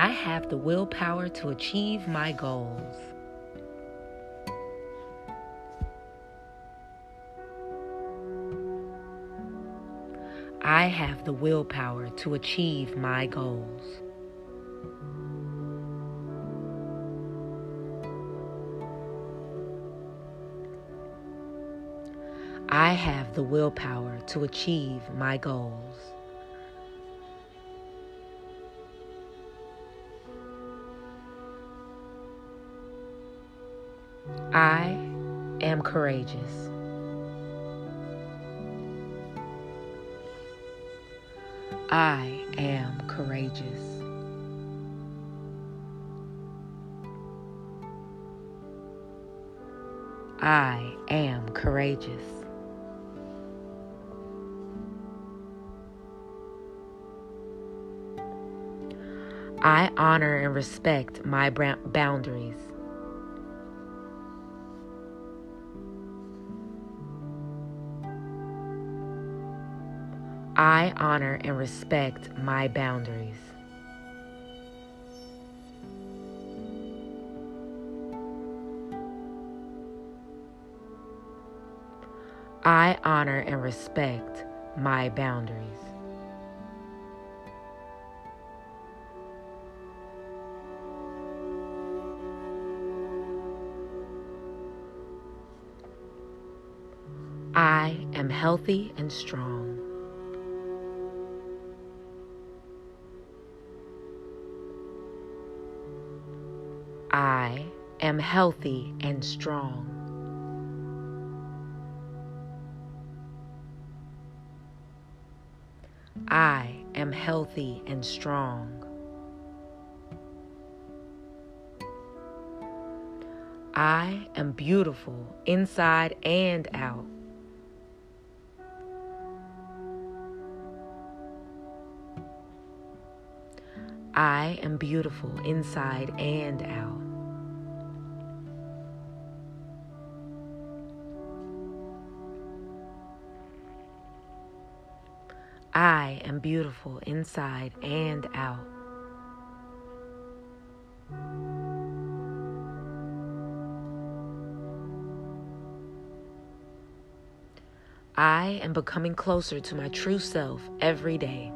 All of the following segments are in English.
I have the willpower to achieve my goals. I have the willpower to achieve my goals. I have the willpower to achieve my goals. I am courageous. I am courageous. I am courageous. I honor and respect my boundaries. I honor and respect my boundaries. I honor and respect my boundaries. I am healthy and strong. I am healthy and strong. I am healthy and strong. I am beautiful inside and out. I am beautiful inside and out. I am beautiful inside and out. I am becoming closer to my true self every day.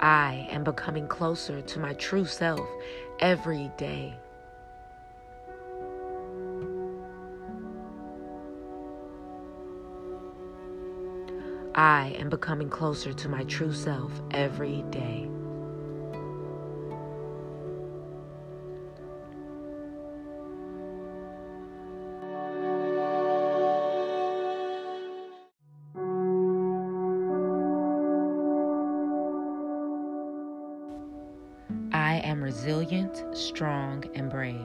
I am becoming closer to my true self every day. I am becoming closer to my true self every day. I am resilient, strong, and brave.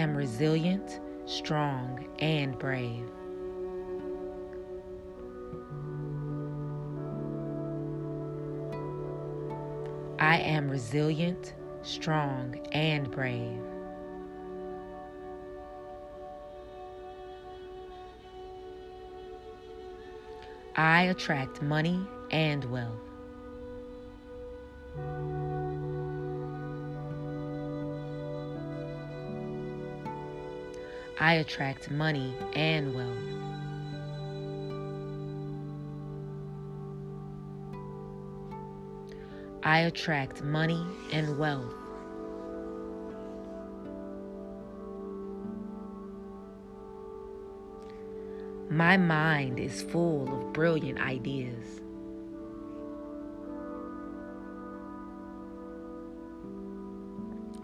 Am resilient, strong, and brave. I am resilient, strong, and brave. I attract money and wealth. I attract money and wealth. I attract money and wealth. My mind is full of brilliant ideas.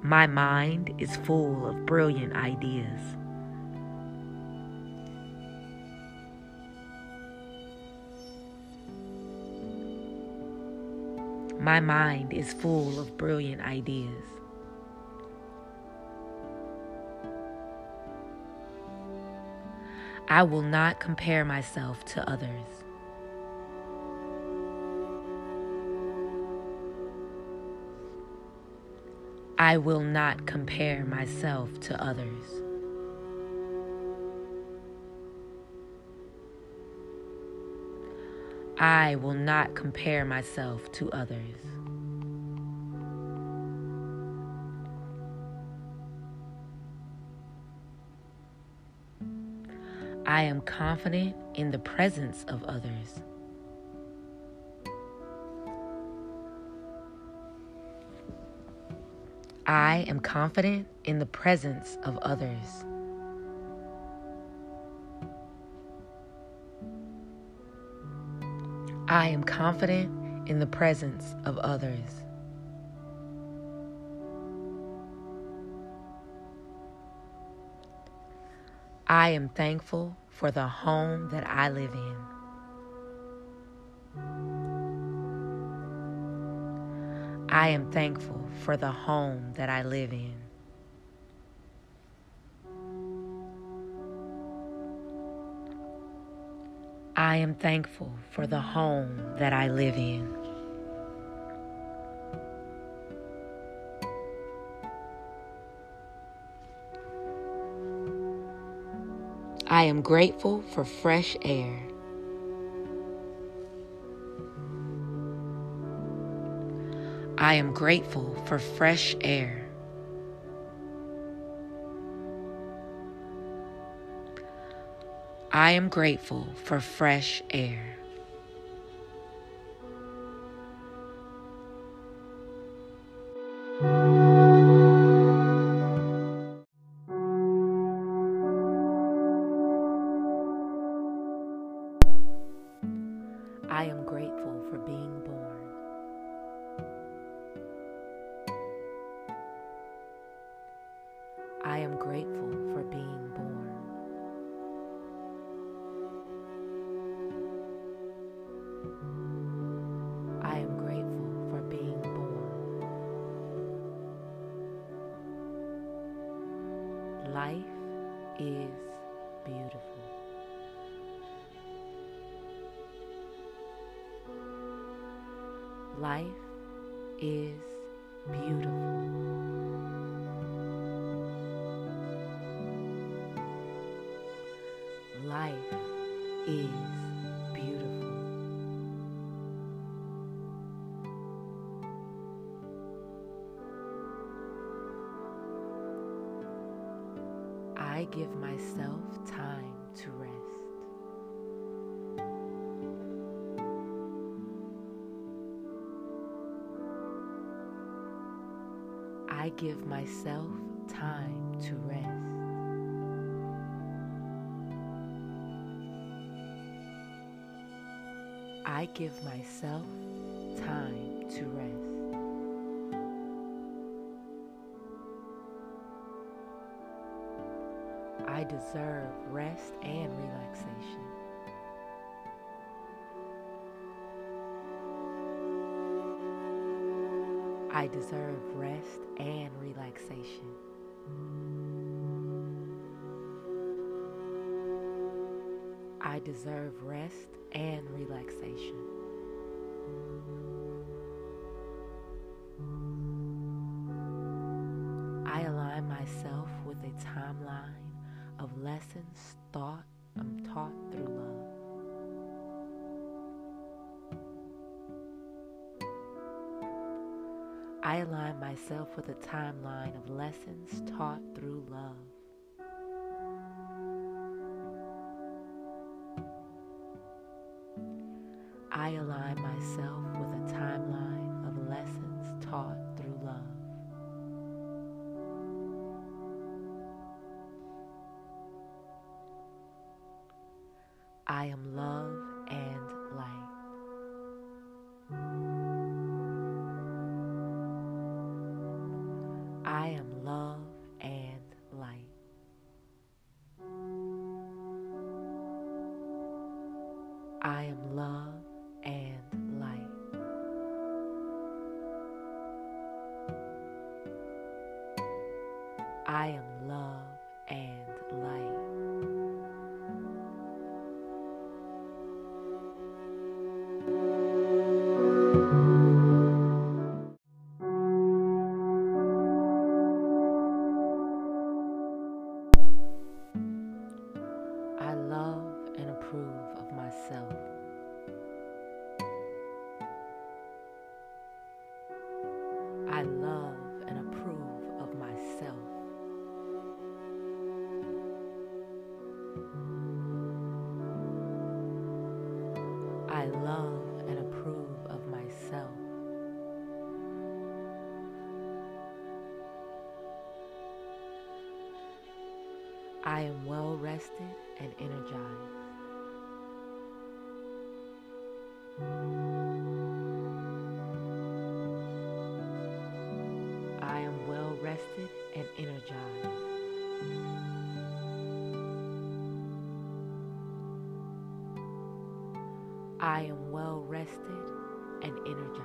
My mind is full of brilliant ideas. My mind is full of brilliant ideas. I will not compare myself to others. I will not compare myself to others. I will not compare myself to others. I am confident in the presence of others. I am confident in the presence of others. I am confident in the presence of others. I am thankful for the home that I live in. I am thankful for the home that I live in. I am thankful for the home that I live in. I am grateful for fresh air. I am grateful for fresh air. I am grateful for fresh air. I am grateful for being born. I am grateful for being Life is beautiful. I give myself time to rest. I give myself time to rest. Give myself time to rest. I deserve rest and relaxation. I deserve rest and relaxation. I deserve rest and relaxation. I align myself with a timeline of lessons thought I'm taught through love. I align myself with a timeline of lessons taught through love. I align myself with a timeline of lessons taught through love. I am love and light. I am love rested and energized. I am well rested and energized.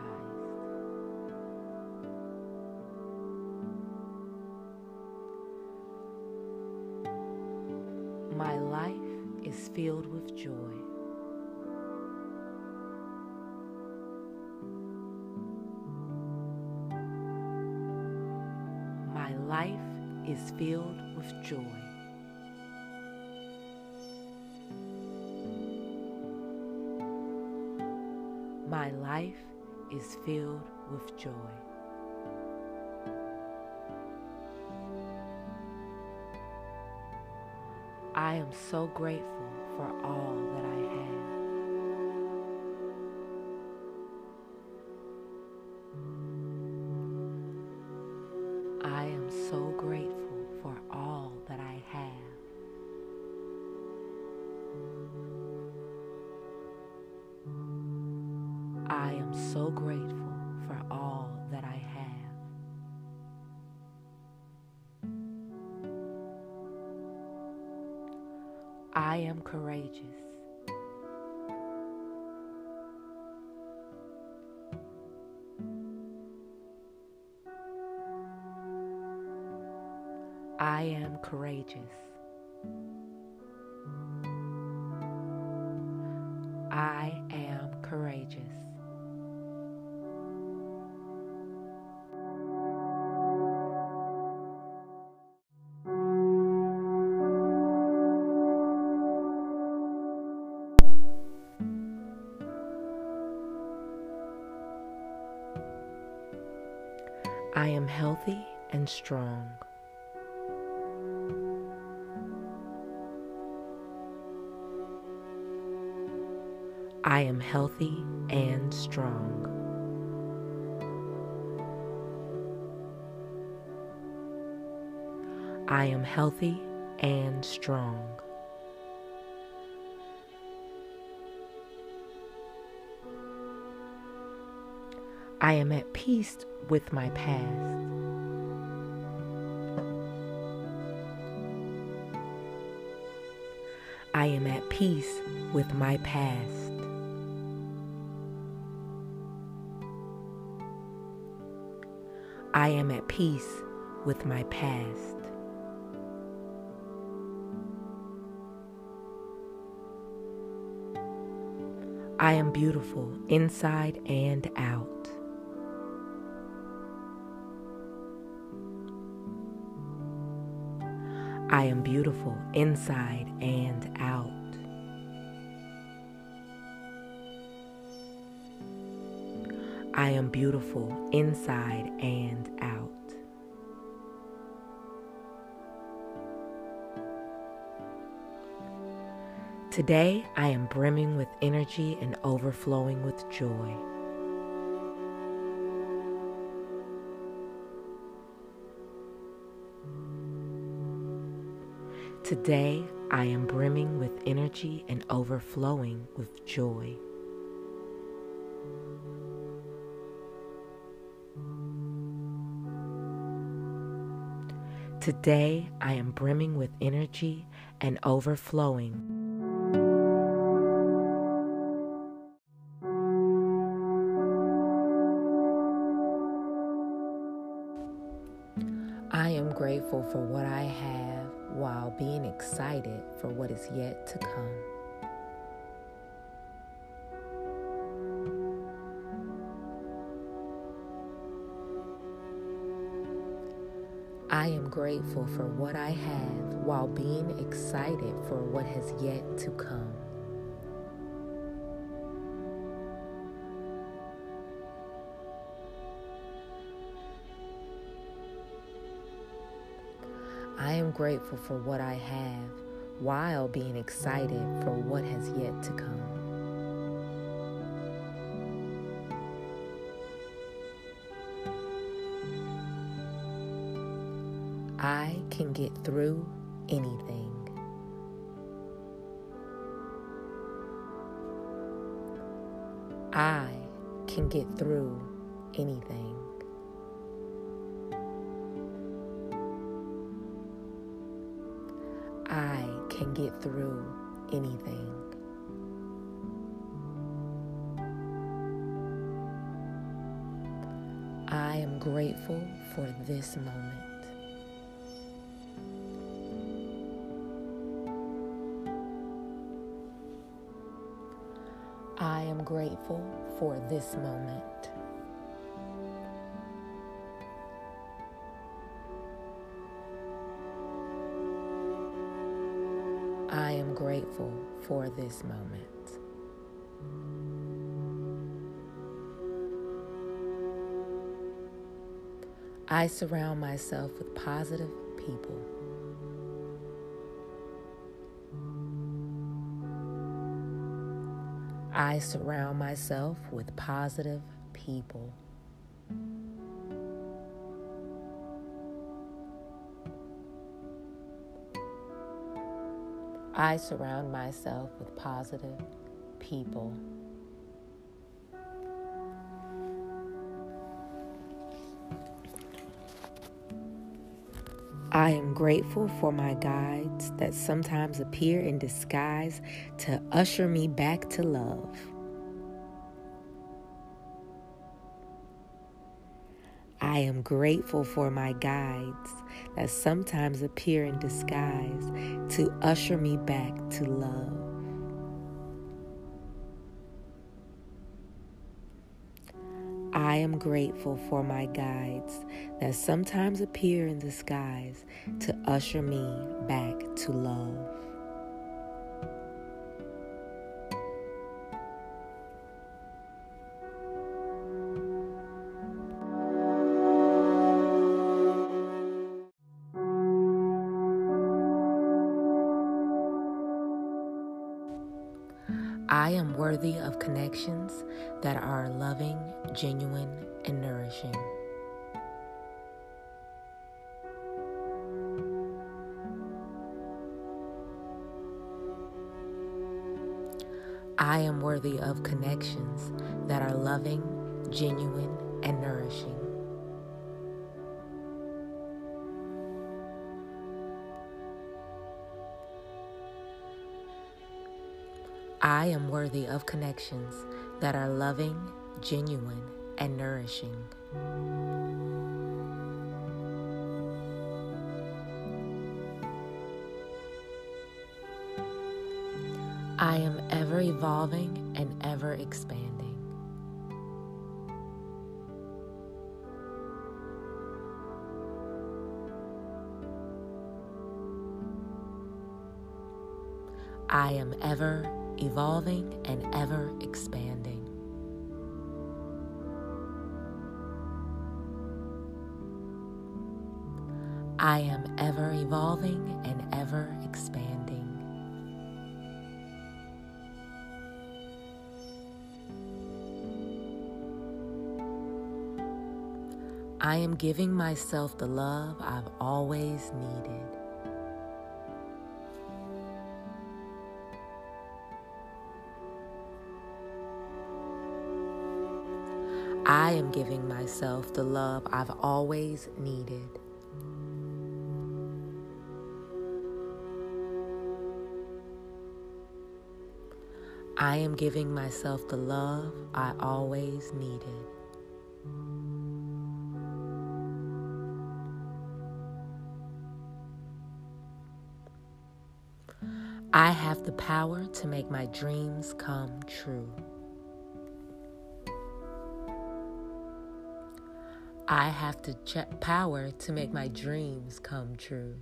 My life is filled with joy. Is filled with joy. My life is filled with joy. I am so grateful for all that I am courageous. I am courageous. I am healthy and strong. I am healthy and strong. I am healthy and strong. I am at peace with my past. I am at peace with my past. I am at peace with my past. I am beautiful inside and out. I am beautiful inside and out. I am beautiful inside and out. Today I am brimming with energy and overflowing with joy. Today I am brimming with energy and overflowing with joy. Today I am brimming with energy and overflowing. Grateful for what I have while being excited for what is yet to come. I am grateful for what I have while being excited for what has yet to come. Am grateful for what I have while being excited for what has yet to come. I can get through anything. I can get through anything. Can get through anything. I am grateful for this moment. I am grateful for this moment. Grateful for this moment. I surround myself with positive people. I surround myself with positive people. I surround myself with positive people. I am grateful for my guides that sometimes appear in disguise to usher me back to love. I am grateful for my guides that sometimes appear in disguise to usher me back to love. I am grateful for my guides that sometimes appear in disguise to usher me back to love. I am worthy of connections that are loving, genuine, and nourishing. I am worthy of connections that are loving, genuine, and nourishing. I am worthy of connections that are loving, genuine, and nourishing. I am ever evolving and ever expanding. I am ever evolving and ever expanding. I am ever evolving and ever expanding. I am giving myself the love I've always needed. Giving myself the love I've always needed. I am giving myself the love I always needed. I have the power to make my dreams come true. I have the ch- power to make my dreams come true.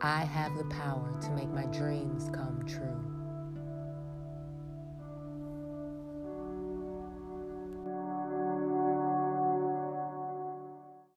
I have the power to make my dreams come true.